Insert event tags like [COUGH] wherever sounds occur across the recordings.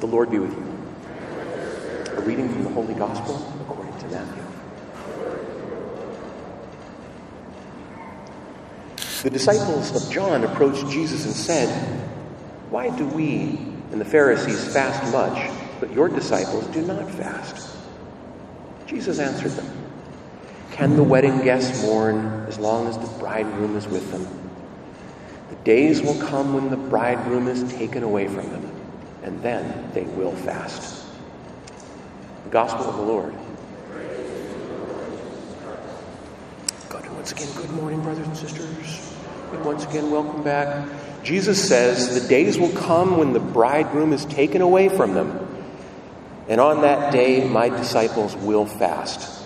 The Lord be with you. A reading from the Holy Gospel according to Matthew. The disciples of John approached Jesus and said, Why do we and the Pharisees fast much, but your disciples do not fast? Jesus answered them, Can the wedding guests mourn as long as the bridegroom is with them? The days will come when the bridegroom is taken away from them and then they will fast. The Gospel of the Lord. Good. Once again, good morning, brothers and sisters. And once again, welcome back. Jesus says, The days will come when the bridegroom is taken away from them, and on that day my disciples will fast.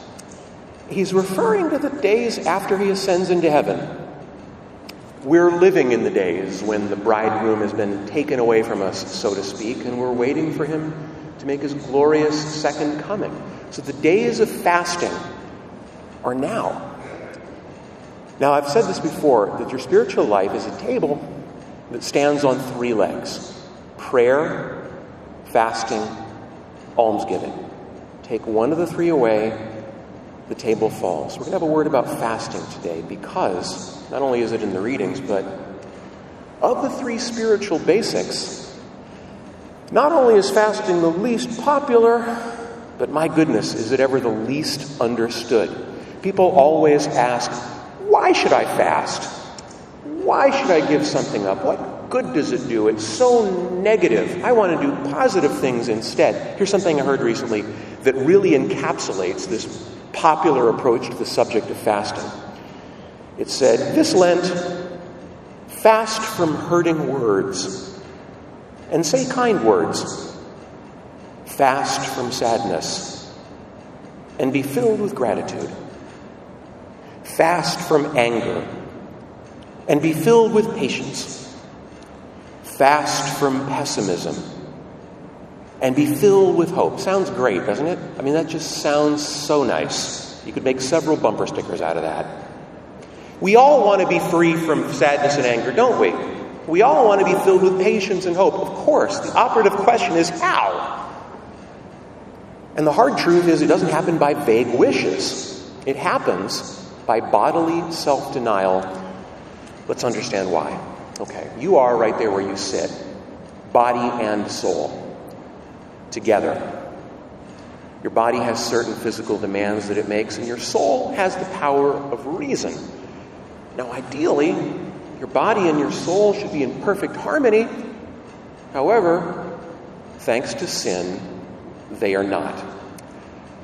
He's referring to the days after he ascends into heaven. We're living in the days when the bridegroom has been taken away from us, so to speak, and we're waiting for him to make his glorious second coming. So the days of fasting are now. Now, I've said this before that your spiritual life is a table that stands on three legs prayer, fasting, almsgiving. Take one of the three away, the table falls. We're going to have a word about fasting today because not only is it in the readings, but of the three spiritual basics, not only is fasting the least popular, but my goodness, is it ever the least understood? People always ask, why should I fast? Why should I give something up? What good does it do? It's so negative. I want to do positive things instead. Here's something I heard recently that really encapsulates this popular approach to the subject of fasting. It said, This Lent, fast from hurting words and say kind words. Fast from sadness and be filled with gratitude. Fast from anger and be filled with patience. Fast from pessimism and be filled with hope. Sounds great, doesn't it? I mean, that just sounds so nice. You could make several bumper stickers out of that. We all want to be free from sadness and anger, don't we? We all want to be filled with patience and hope. Of course, the operative question is how? And the hard truth is, it doesn't happen by vague wishes, it happens by bodily self denial. Let's understand why. Okay, you are right there where you sit, body and soul, together. Your body has certain physical demands that it makes, and your soul has the power of reason. Now, ideally, your body and your soul should be in perfect harmony. However, thanks to sin, they are not.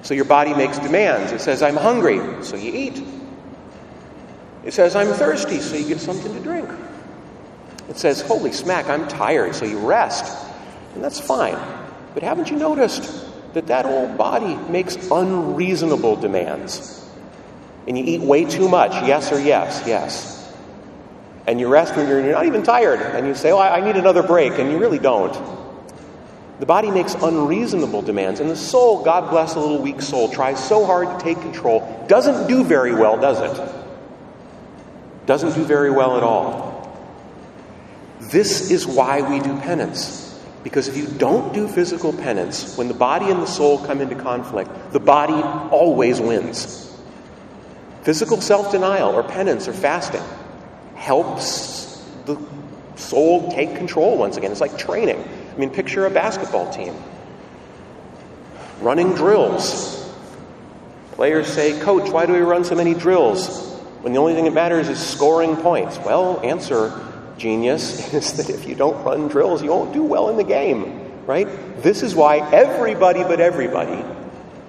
So your body makes demands. It says, I'm hungry, so you eat. It says, I'm thirsty, so you get something to drink. It says, holy smack, I'm tired, so you rest. And that's fine. But haven't you noticed that that old body makes unreasonable demands? and you eat way too much, yes or yes, yes. And you rest when you're not even tired, and you say, Oh, I need another break, and you really don't. The body makes unreasonable demands, and the soul, God bless a little weak soul, tries so hard to take control. Doesn't do very well, does it? Doesn't do very well at all. This is why we do penance. Because if you don't do physical penance, when the body and the soul come into conflict, the body always wins. Physical self denial or penance or fasting helps the soul take control once again. It's like training. I mean, picture a basketball team running drills. Players say, Coach, why do we run so many drills when the only thing that matters is scoring points? Well, answer, genius, [LAUGHS] is that if you don't run drills, you won't do well in the game, right? This is why everybody but everybody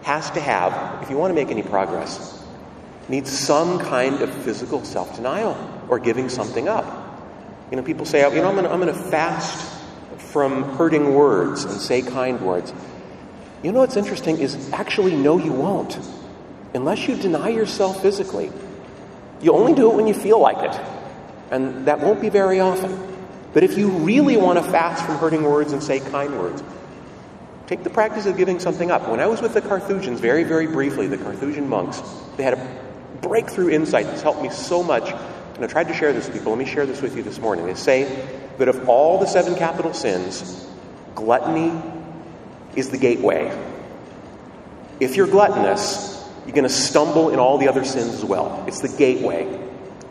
has to have, if you want to make any progress, needs some kind of physical self denial or giving something up. You know, people say, you know, I'm going to fast from hurting words and say kind words. You know what's interesting is actually, no, you won't. Unless you deny yourself physically. You only do it when you feel like it. And that won't be very often. But if you really want to fast from hurting words and say kind words, take the practice of giving something up. When I was with the Carthusians, very, very briefly, the Carthusian monks, they had a breakthrough insight that's helped me so much. And I tried to share this with people. Let me share this with you this morning. They say that of all the seven capital sins, gluttony is the gateway. If you're gluttonous, you're going to stumble in all the other sins as well. It's the gateway.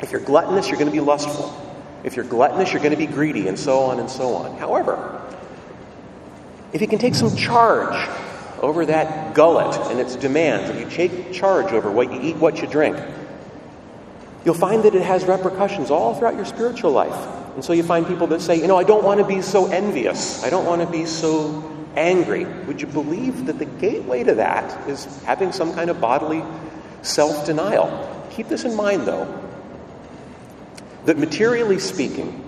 If you're gluttonous, you're going to be lustful. If you're gluttonous, you're going to be greedy, and so on and so on. However, if you can take some charge over that gullet and its demands, if you take charge over what you eat, what you drink, you'll find that it has repercussions all throughout your spiritual life. And so you find people that say, you know, I don't want to be so envious. I don't want to be so angry. Would you believe that the gateway to that is having some kind of bodily self denial? Keep this in mind, though, that materially speaking,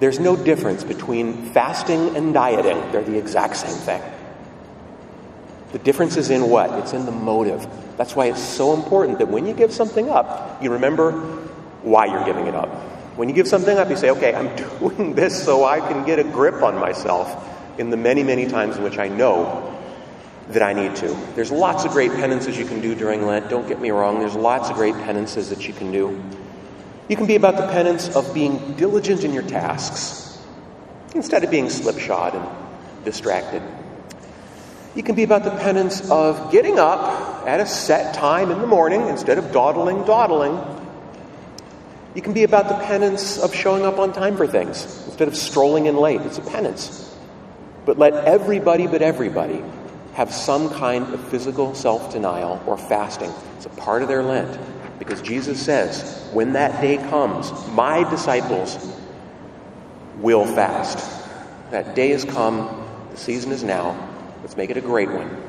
there's no difference between fasting and dieting. They're the exact same thing. The difference is in what? It's in the motive. That's why it's so important that when you give something up, you remember why you're giving it up. When you give something up, you say, okay, I'm [LAUGHS] doing this so I can get a grip on myself in the many, many times in which I know that I need to. There's lots of great penances you can do during Lent. Don't get me wrong, there's lots of great penances that you can do. You can be about the penance of being diligent in your tasks instead of being slipshod and distracted. You can be about the penance of getting up at a set time in the morning instead of dawdling, dawdling. You can be about the penance of showing up on time for things instead of strolling in late. It's a penance. But let everybody but everybody have some kind of physical self denial or fasting. It's a part of their Lent. Because Jesus says, when that day comes, my disciples will fast. That day has come, the season is now. Let's make it a great one.